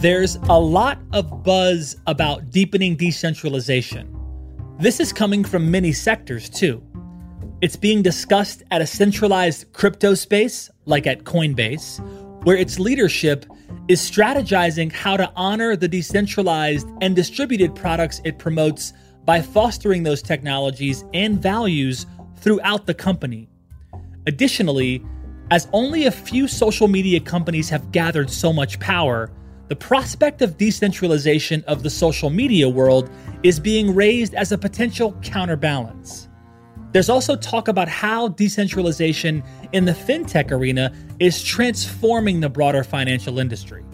There's a lot of buzz about deepening decentralization. This is coming from many sectors too. It's being discussed at a centralized crypto space, like at Coinbase, where its leadership is strategizing how to honor the decentralized and distributed products it promotes by fostering those technologies and values throughout the company. Additionally, as only a few social media companies have gathered so much power, the prospect of decentralization of the social media world is being raised as a potential counterbalance. There's also talk about how decentralization in the fintech arena is transforming the broader financial industry.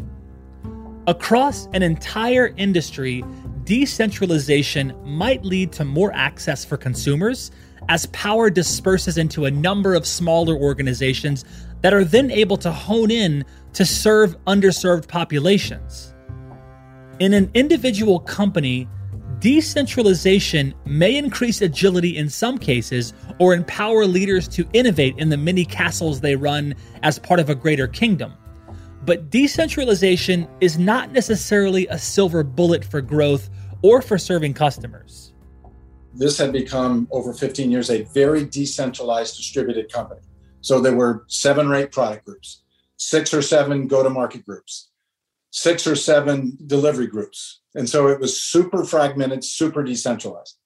Across an entire industry, decentralization might lead to more access for consumers as power disperses into a number of smaller organizations that are then able to hone in to serve underserved populations. In an individual company, decentralization may increase agility in some cases or empower leaders to innovate in the many castles they run as part of a greater kingdom. But decentralization is not necessarily a silver bullet for growth or for serving customers. This had become, over 15 years, a very decentralized distributed company. So there were seven or eight product groups six or seven go to market groups, six or seven delivery groups. And so it was super fragmented, super decentralized.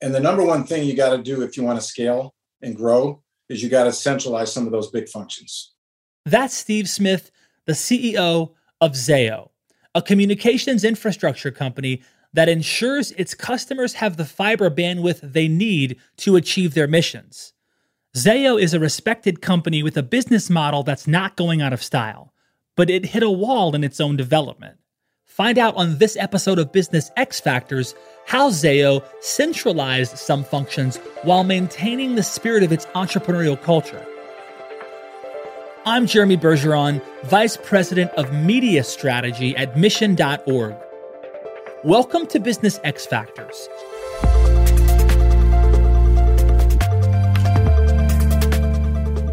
And the number one thing you got to do if you want to scale and grow is you got to centralize some of those big functions. That's Steve Smith, the CEO of Zayo, a communications infrastructure company that ensures its customers have the fiber bandwidth they need to achieve their missions. Zayo is a respected company with a business model that's not going out of style, but it hit a wall in its own development. Find out on this episode of Business X Factors how Zayo centralized some functions while maintaining the spirit of its entrepreneurial culture. I'm Jeremy Bergeron, Vice President of Media Strategy at Mission.org. Welcome to Business X Factors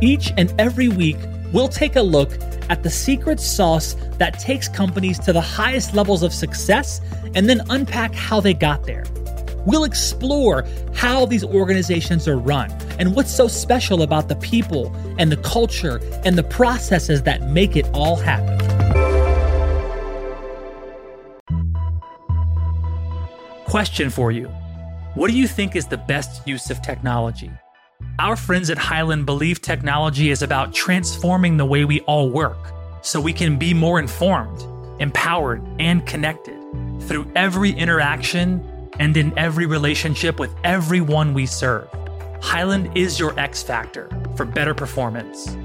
Each and every week, we'll take a look at the secret sauce that takes companies to the highest levels of success and then unpack how they got there. We'll explore how these organizations are run and what's so special about the people and the culture and the processes that make it all happen. Question for you What do you think is the best use of technology? Our friends at Hyland believe technology is about transforming the way we all work so we can be more informed, empowered, and connected through every interaction and in every relationship with everyone we serve. Hyland is your X factor for better performance.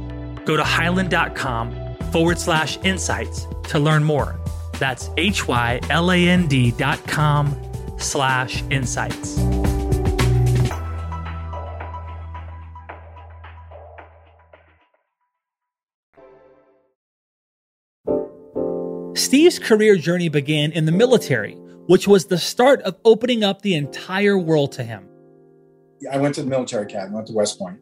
Go to hyland.com forward slash insights to learn more. That's H Y L A N D dot com slash insights. Steve's career journey began in the military, which was the start of opening up the entire world to him. I went to the military academy, went to West Point,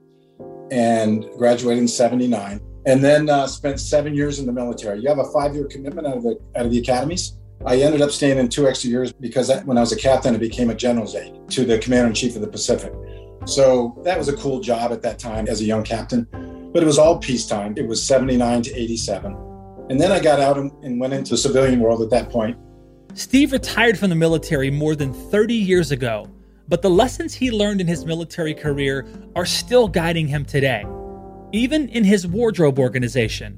and graduated in 79, and then uh, spent seven years in the military. You have a five year commitment out of, the, out of the academies. I ended up staying in two extra years because when I was a captain, I became a general's aide to the commander in chief of the Pacific. So that was a cool job at that time as a young captain, but it was all peacetime. It was 79 to 87. And then I got out and went into the civilian world at that point. Steve retired from the military more than 30 years ago, but the lessons he learned in his military career are still guiding him today, even in his wardrobe organization,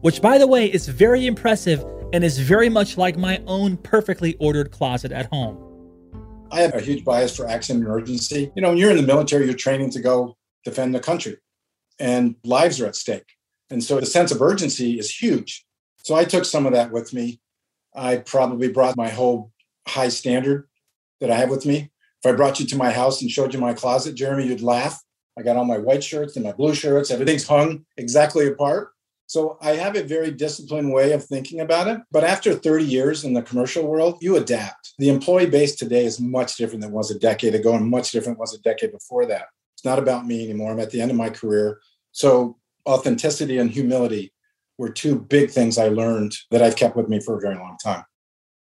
which, by the way, is very impressive and is very much like my own perfectly ordered closet at home. I have a huge bias for accident and emergency. You know, when you're in the military, you're training to go defend the country, and lives are at stake. And so the sense of urgency is huge. So I took some of that with me. I probably brought my whole high standard that I have with me. If I brought you to my house and showed you my closet, Jeremy, you'd laugh. I got all my white shirts and my blue shirts. Everything's hung exactly apart. So I have a very disciplined way of thinking about it. But after 30 years in the commercial world, you adapt. The employee base today is much different than it was a decade ago and much different was a decade before that. It's not about me anymore. I'm at the end of my career. So authenticity and humility were two big things I learned that I've kept with me for a very long time.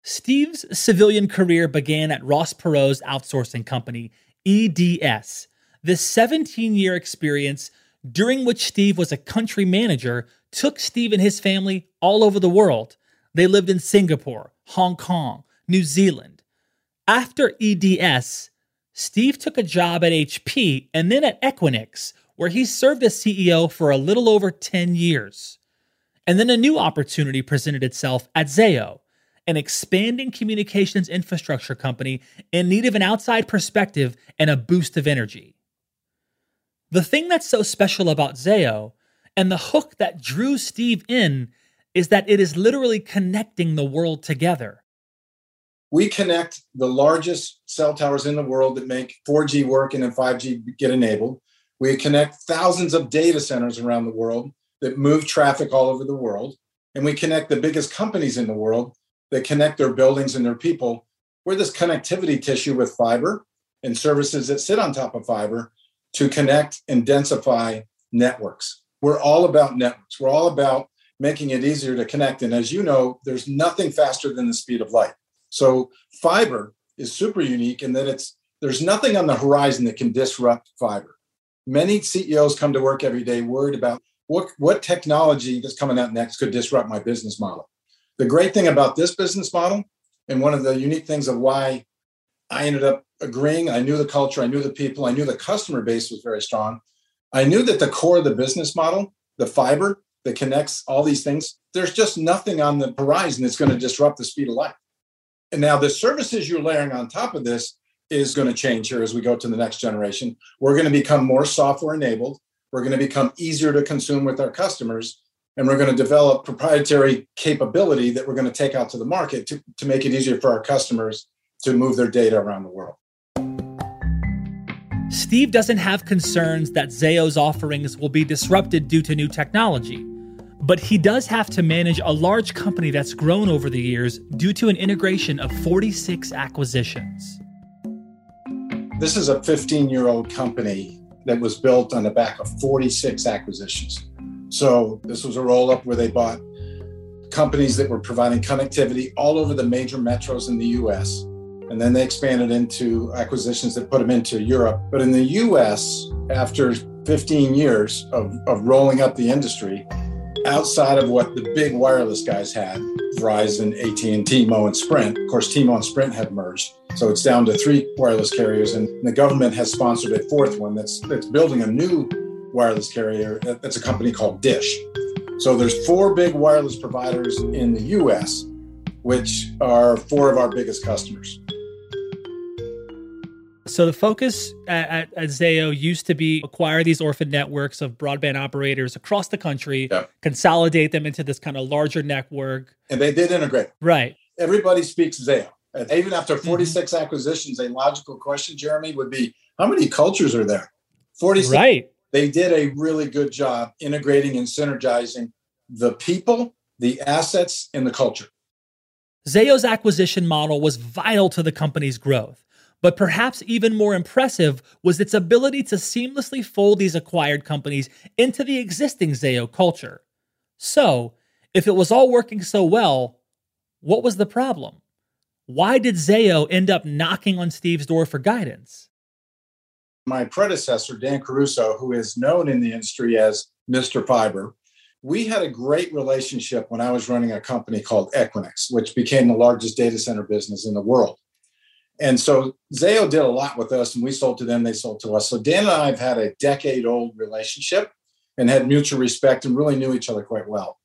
Steve's civilian career began at Ross Perot's outsourcing company, EDS. This 17 year experience, during which Steve was a country manager, took Steve and his family all over the world. They lived in Singapore, Hong Kong, New Zealand. After EDS, Steve took a job at HP and then at Equinix, where he served as CEO for a little over 10 years. And then a new opportunity presented itself at Zayo, an expanding communications infrastructure company in need of an outside perspective and a boost of energy. The thing that's so special about Zayo and the hook that drew Steve in is that it is literally connecting the world together. We connect the largest cell towers in the world that make 4G work and then 5G get enabled. We connect thousands of data centers around the world that move traffic all over the world. And we connect the biggest companies in the world that connect their buildings and their people. We're this connectivity tissue with fiber and services that sit on top of fiber to connect and densify networks. We're all about networks. We're all about making it easier to connect. And as you know, there's nothing faster than the speed of light. So fiber is super unique in that it's there's nothing on the horizon that can disrupt fiber. Many CEOs come to work every day worried about what, what technology that's coming out next could disrupt my business model. The great thing about this business model, and one of the unique things of why I ended up agreeing, I knew the culture, I knew the people, I knew the customer base was very strong. I knew that the core of the business model, the fiber that connects all these things, there's just nothing on the horizon that's going to disrupt the speed of light. And now the services you're layering on top of this is going to change here as we go to the next generation. We're going to become more software enabled. We're going to become easier to consume with our customers and we're going to develop proprietary capability that we're going to take out to the market to, to make it easier for our customers to move their data around the world. Steve doesn't have concerns that Zayo's offerings will be disrupted due to new technology, but he does have to manage a large company that's grown over the years due to an integration of 46 acquisitions. This is a 15 year old company that was built on the back of 46 acquisitions. So this was a roll up where they bought companies that were providing connectivity all over the major metros in the US. And then they expanded into acquisitions that put them into Europe. But in the US, after 15 years of, of rolling up the industry, outside of what the big wireless guys had, Verizon, AT&T, Mo, and Sprint. Of course, T-Mo and Sprint had merged. So it's down to three wireless carriers, and the government has sponsored a fourth one that's that's building a new wireless carrier. That's a company called Dish. So there's four big wireless providers in the US, which are four of our biggest customers. So the focus at, at, Zayo used to be acquire these orphan networks of broadband operators across the country, yeah. consolidate them into this kind of larger network. And they did integrate. Right. Everybody speaks Zayo. And even after mm-hmm. 46 mm-hmm. acquisitions, a logical question, Jeremy, would be how many cultures are there? 46. Right they did a really good job integrating and synergizing the people, the assets, and the culture. Zayo's acquisition model was vital to the company's growth, but perhaps even more impressive was its ability to seamlessly fold these acquired companies into the existing Zayo culture. So, if it was all working so well, what was the problem? Why did Zayo end up knocking on Steve's door for guidance? my predecessor, Dan Caruso, who is known in the industry as Mr. Fiber, we had a great relationship when I was running a company called Equinix, which became the largest data center business in the world. And so Zayo did a lot with us, and we sold to them, they sold to us. So Dan and I have had a decade old relationship and had mutual respect and really knew each other quite well.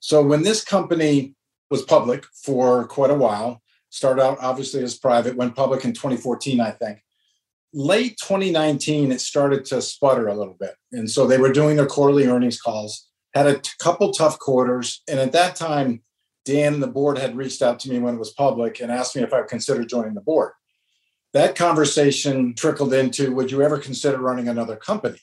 So when this company was public for quite a while, started out obviously as private, went public in 2014, I think late 2019, it started to sputter a little bit. And so they were doing their quarterly earnings calls, had a t- couple tough quarters. And at that time, Dan and the board had reached out to me when it was public and asked me if I would consider joining the board. That conversation trickled into Would you ever consider running another company?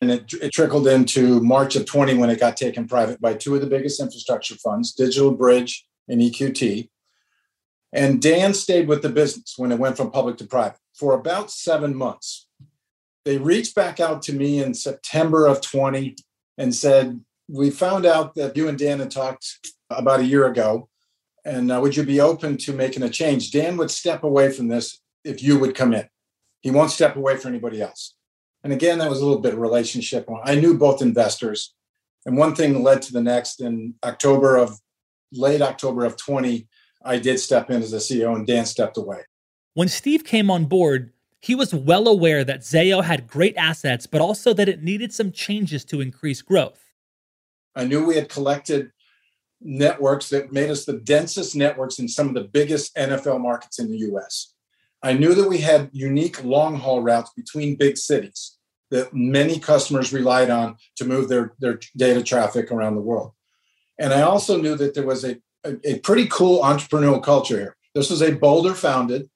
And it, it trickled into March of 20 when it got taken private by two of the biggest infrastructure funds, DigitalBridge and EQT. And Dan stayed with the business when it went from public to private for about seven months. They reached back out to me in September of 20 and said, we found out that you and Dan had talked about a year ago. And uh, would you be open to making a change? Dan would step away from this if you would come in. He won't step away for anybody else. And again, that was a little bit of relationship. I knew both investors, and one thing led to the next. In October of late October of 20, I did step in as a CEO, and Dan stepped away. When Steve came on board, he was well aware that Zayo had great assets, but also that it needed some changes to increase growth. I knew we had collected networks that made us the densest networks in some of the biggest NFL markets in the US. I knew that we had unique long haul routes between big cities that many customers relied on to move their, their data traffic around the world. And I also knew that there was a, a, pretty cool entrepreneurial culture here. This was a Boulder founded,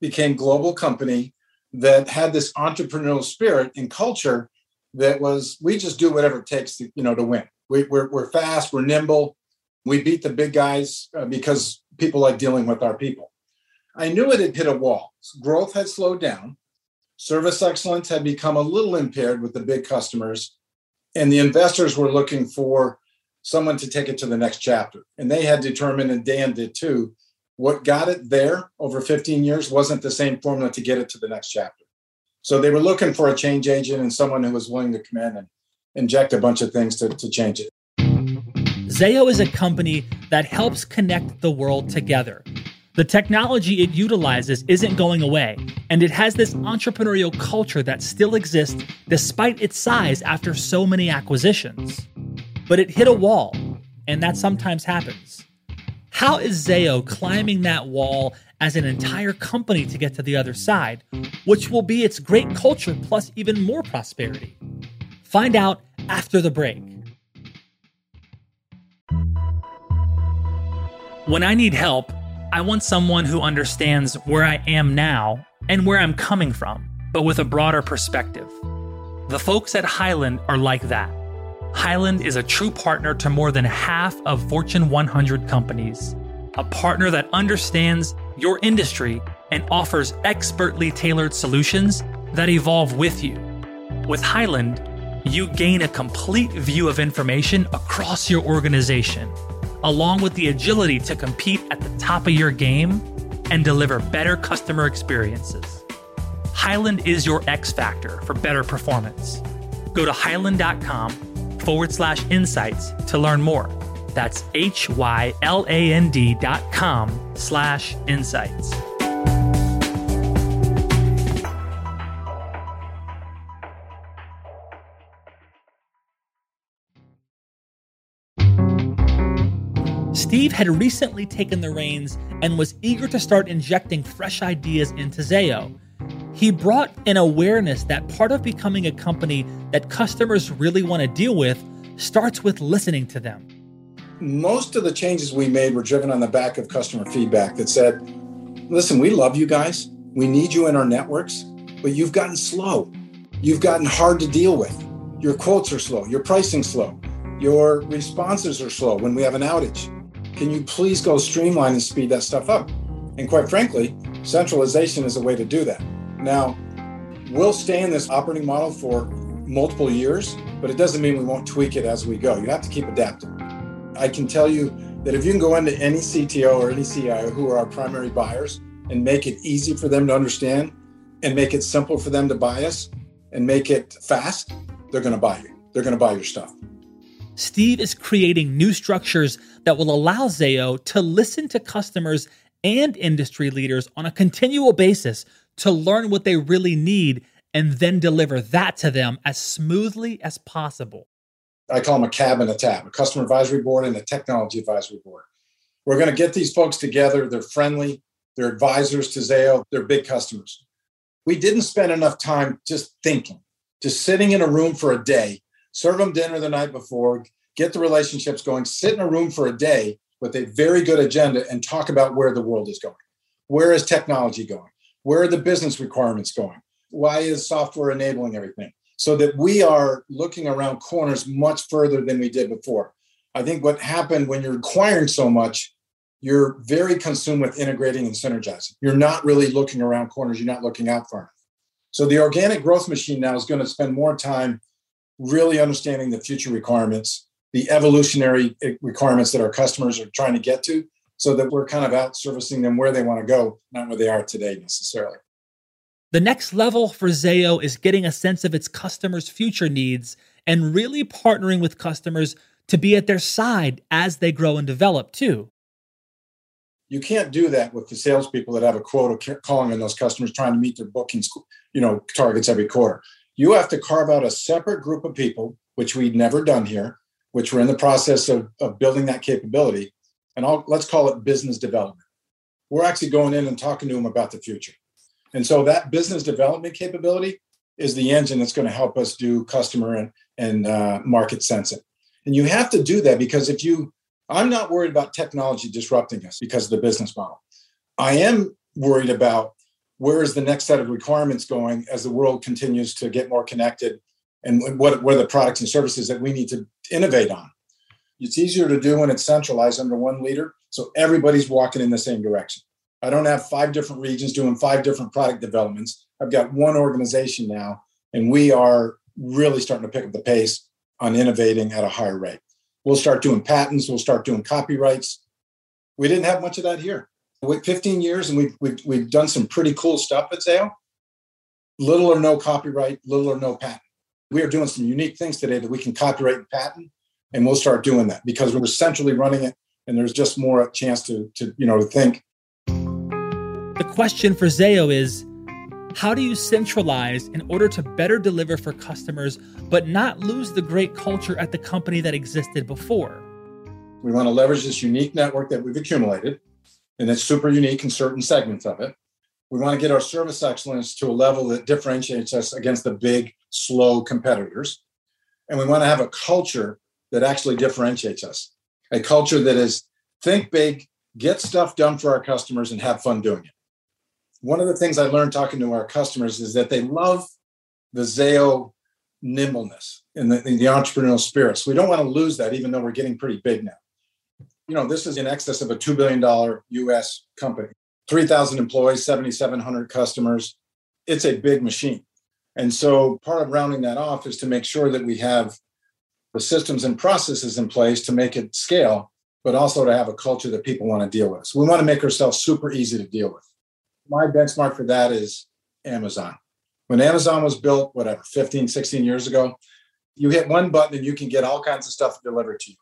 became global company that had this entrepreneurial spirit and culture that was we just do whatever it takes to you know to win. We, are we're, we're fast, we're nimble, we beat the big guys uh, because people like dealing with our people. I knew it had hit a wall. Growth had slowed down. Service excellence had become a little impaired with the big customers, and the investors were looking for someone to take it to the next chapter. And they had determined, and Dan did too, what got it there over 15 years wasn't the same formula to get it to the next chapter. So they were looking for a change agent and someone who was willing to come in and inject a bunch of things to, to change it. Zayo is a company that helps connect the world together. The technology it utilizes isn't going away, and it has this entrepreneurial culture that still exists despite its size after so many acquisitions. But it hit a wall, and that sometimes happens. How is Zayo climbing that wall as an entire company to get to the other side, which will be its great culture plus even more prosperity? Find out after the break. When I need help, I want someone who understands where I am now and where I'm coming from, but with a broader perspective. The folks at Hyland are like that. Hyland is a true partner to more than half of Fortune 100 companies, a partner that understands your industry and offers expertly tailored solutions that evolve with you. With Hyland, you gain a complete view of information across your organization, along with the agility to compete at the top of your game and deliver better customer experiences. Hyland is your X factor for better performance. Go to hyland.com forward slash insights to learn more. That's H Y L A N D dot com slash insights. Steve had recently taken the reins and was eager to start injecting fresh ideas into Zayo. He brought an awareness that part of becoming a company that customers really want to deal with starts with listening to them. Most of the changes we made were driven on the back of customer feedback that said, listen, we love you guys. We need you in our networks, but you've gotten slow. You've gotten hard to deal with. Your quotes are slow. Your pricing slow. Your responses are slow when we have an outage. Can you please go streamline and speed that stuff up? And quite frankly, centralization is a way to do that. Now, we'll stay in this operating model for multiple years, but it doesn't mean we won't tweak it as we go. You have to keep adapting. I can tell you that if you can go into any CTO or any CIO who are our primary buyers and make it easy for them to understand and make it simple for them to buy us and make it fast, they're going to buy you. They're going to buy your stuff. Steve is creating new structures that will allow Zayo to listen to customers and industry leaders on a continual basis to learn what they really need and then deliver that to them as smoothly as possible. I call them a cab and a tab, a customer advisory board and a technology advisory board. We're going to get these folks together. They're friendly, they're advisors to Zayo, they're big customers. We didn't spend enough time just thinking, just sitting in a room for a day serve them dinner the night before, get the relationships going, sit in a room for a day with a very good agenda and talk about where the world is going. Where is technology going? Where are the business requirements going? Why is software enabling everything? So that we are looking around corners much further than we did before. I think what happened when you're acquiring so much, you're very consumed with integrating and synergizing. You're not really looking around corners, you're not looking out far enough. So the organic growth machine now is going to spend more time really understanding the future requirements, the evolutionary requirements that our customers are trying to get to, so that we're kind of out servicing them where they want to go, not where they are today necessarily. The next level for Zayo is getting a sense of its customers' future needs and really partnering with customers to be at their side as they grow and develop too. You can't do that with the salespeople that have a quota calling on those customers trying to meet their bookings, you know, targets every quarter. You have to carve out a separate group of people, which we've never done here, which we're in the process of, of building that capability. And I'll, let's call it business development. We're actually going in and talking to them about the future. And so that business development capability is the engine that's going to help us do customer and, and uh, market sensing. And you have to do that because if you, I'm not worried about technology disrupting us because of the business model. I am worried about where is the next set of requirements going as the world continues to get more connected and what, what are the products and services that we need to innovate on. It's easier to do when it's centralized under one leader. So everybody's walking in the same direction. I don't have five different regions doing five different product developments. I've got one organization now, and we are really starting to pick up the pace on innovating at a higher rate. We'll start doing patents, we'll start doing copyrights. We didn't have much of that here. With 15 years, and we've, we've, we've done some pretty cool stuff at Zayo. Little or no copyright, little or no patent. We are doing some unique things today that we can copyright and patent, and we'll start doing that because we're centrally running it, and there's just more a chance to, to you know to think. The question for Zayo is how do you centralize in order to better deliver for customers, but not lose the great culture at the company that existed before? We want to leverage this unique network that we've accumulated, and it's super unique in certain segments of it. We want to get our service excellence to a level that differentiates us against the big, slow competitors. And we want to have a culture that actually differentiates us a culture that is think big, get stuff done for our customers, and have fun doing it one of the things I learned talking to our customers is that they love the Zayo nimbleness and the, the entrepreneurial spirit. So we don't want to lose that, even though we're getting pretty big now. You know, this is in excess of a $2 billion US company, 3,000 employees, 7,700 customers. It's a big machine. And so part of rounding that off is to make sure that we have the systems and processes in place to make it scale, but also to have a culture that people want to deal with. So we want to make ourselves super easy to deal with my benchmark for that is Amazon. When Amazon was built, whatever, 15, 16 years ago, you hit one button and you can get all kinds of stuff delivered to you.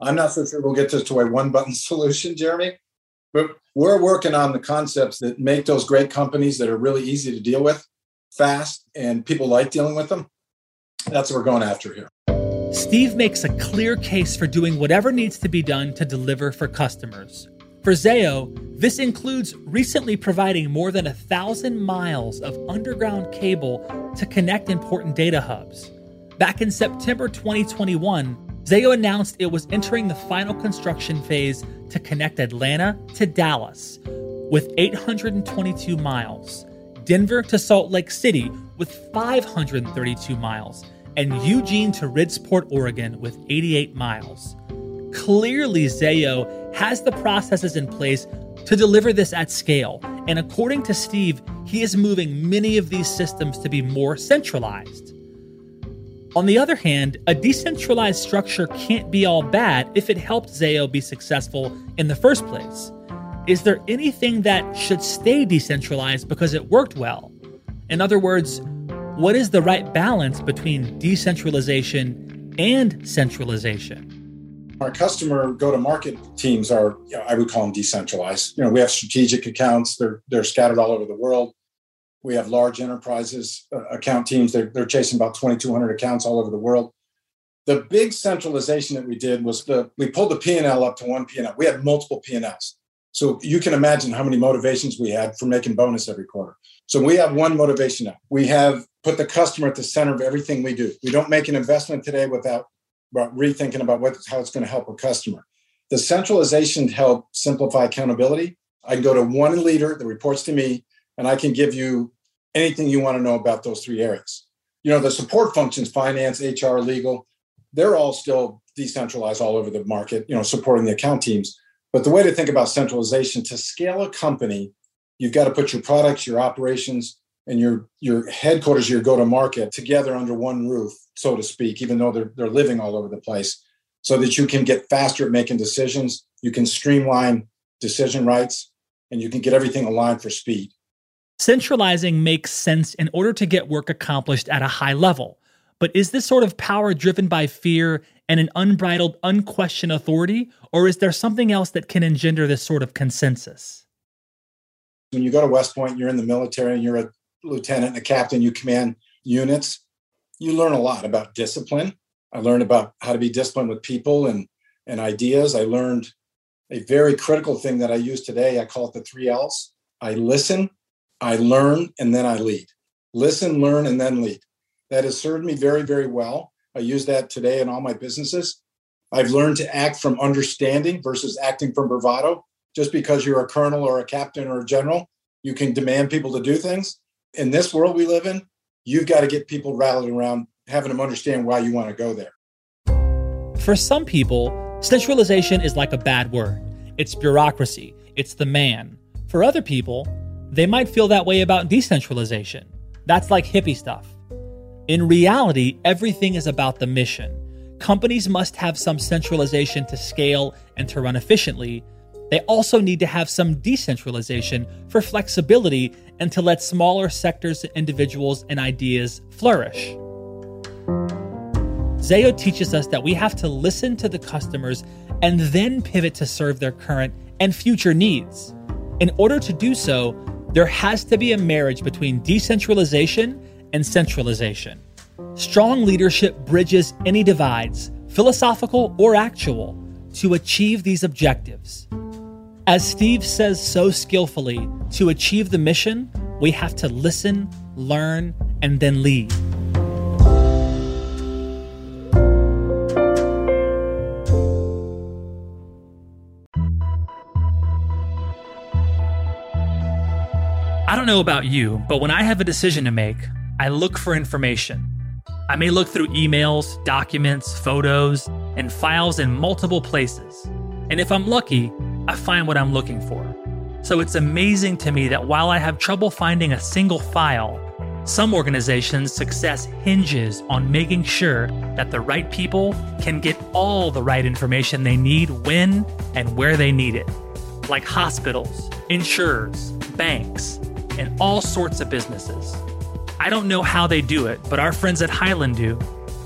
I'm not so sure we'll get to, to a one button solution, Jeremy, but we're working on the concepts that make those great companies that are really easy to deal with, fast, and people like dealing with them. That's what we're going after here. Steve makes a clear case for doing whatever needs to be done to deliver for customers. For Zayo, this includes recently providing more than a thousand miles of underground cable to connect important data hubs. Back in September 2021, Zayo announced it was entering the final construction phase to connect Atlanta to Dallas with 822 miles, Denver to Salt Lake City with 532 miles, and Eugene to Bridgeport, Oregon with 88 miles. Clearly, Zayo has the processes in place to deliver this at scale. And according to Steve, he is moving many of these systems to be more centralized. On the other hand, a decentralized structure can't be all bad if it helped Zayo be successful in the first place. Is there anything that should stay decentralized because it worked well? In other words, what is the right balance between decentralization and centralization? Our customer go-to-market teams are, you know, I would call them decentralized. You know, we have strategic accounts; they're they're scattered all over the world. We have large enterprises uh, account teams; they're they're chasing about 2,200 accounts all over the world. The big centralization that we did was the we pulled the P and L up to one P and L. We had multiple P and Ls, so you can imagine how many motivations we had for making bonus every quarter. So we have one motivation now. We have put the customer at the center of everything we do. We don't make an investment today without about rethinking about what, how it's going to help a customer. The centralization help simplify accountability. I can go to one leader that reports to me, and I can give you anything you want to know about those three areas. You know, the support functions, finance, HR, legal, they're all still decentralized all over the market, you know, supporting the account teams. But the way to think about centralization to scale a company, you've got to put your products, your operations, and your your headquarters, your go to market together under one roof, so to speak, even though they're they're living all over the place, so that you can get faster at making decisions. You can streamline decision rights, and you can get everything aligned for speed. Centralizing makes sense in order to get work accomplished at a high level. But is this sort of power driven by fear and an unbridled, unquestioned authority, or is there something else that can engender this sort of consensus? When you go to West Point, you're in the military and you're a lieutenant, and a captain, you command units, you learn a lot about discipline. I learned about how to be disciplined with people and, and ideas. I learned a very critical thing that I use today. I call it the three L's. I listen, I learn, and then I lead. Listen, learn, and then lead. That has served me very, very well. I use that today in all my businesses. I've learned to act from understanding versus acting from bravado. Just because you're a colonel or a captain or a general, you can demand people to do things. In this world we live in, you've got to get people rallied around having them understand why you want to go there. For some people, centralization is like a bad word. It's bureaucracy, it's the man. For other people, they might feel that way about decentralization. That's like hippie stuff. In reality, everything is about the mission. Companies must have some centralization to scale and to run efficiently. They also need to have some decentralization for flexibility and to let smaller sectors, individuals, and ideas flourish. Zayo teaches us that we have to listen to the customers and then pivot to serve their current and future needs. In order to do so, there has to be a marriage between decentralization and centralization. Strong leadership bridges any divides, philosophical or actual, to achieve these objectives. As Steve says so skillfully, to achieve the mission, we have to listen, learn, and then lead. I don't know about you, but when I have a decision to make, I look for information. I may look through emails, documents, photos, and files in multiple places. And if I'm lucky, I find what I'm looking for. So it's amazing to me that while I have trouble finding a single file, some organizations' success hinges on making sure that the right people can get all the right information they need when and where they need it, like hospitals, insurers, banks, and all sorts of businesses. I don't know how they do it, but our friends at Hyland do.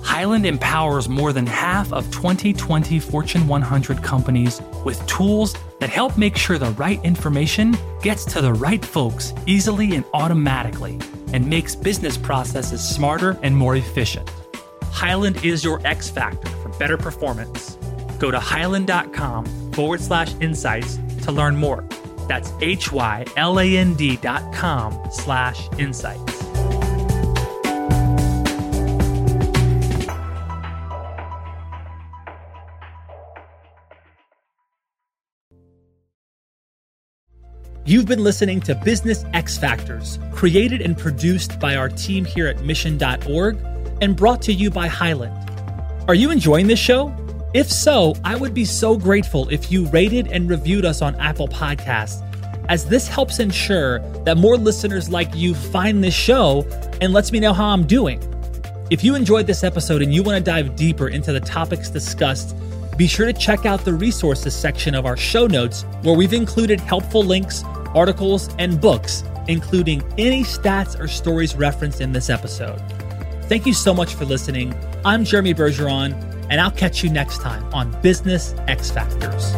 Hyland empowers more than half of 2020 Fortune 100 companies with tools that help make sure the right information gets to the right folks easily and automatically, and makes business processes smarter and more efficient. Hyland is your X factor for better performance. Go to hyland.com forward slash insights to learn more. That's H Y L A N D dot com slash insights. You've been listening to Business X Factors, created and produced by our team here at mission.org and brought to you by Hyland. Are you enjoying this show? If so, I would be so grateful if you rated and reviewed us on Apple Podcasts, as this helps ensure that more listeners like you find this show and lets me know how I'm doing. If you enjoyed this episode and you want to dive deeper into the topics discussed, be sure to check out the resources section of our show notes where we've included helpful links, articles, and books, including any stats or stories referenced in this episode. Thank you so much for listening. I'm Jeremy Bergeron, and I'll catch you next time on Business X Factors.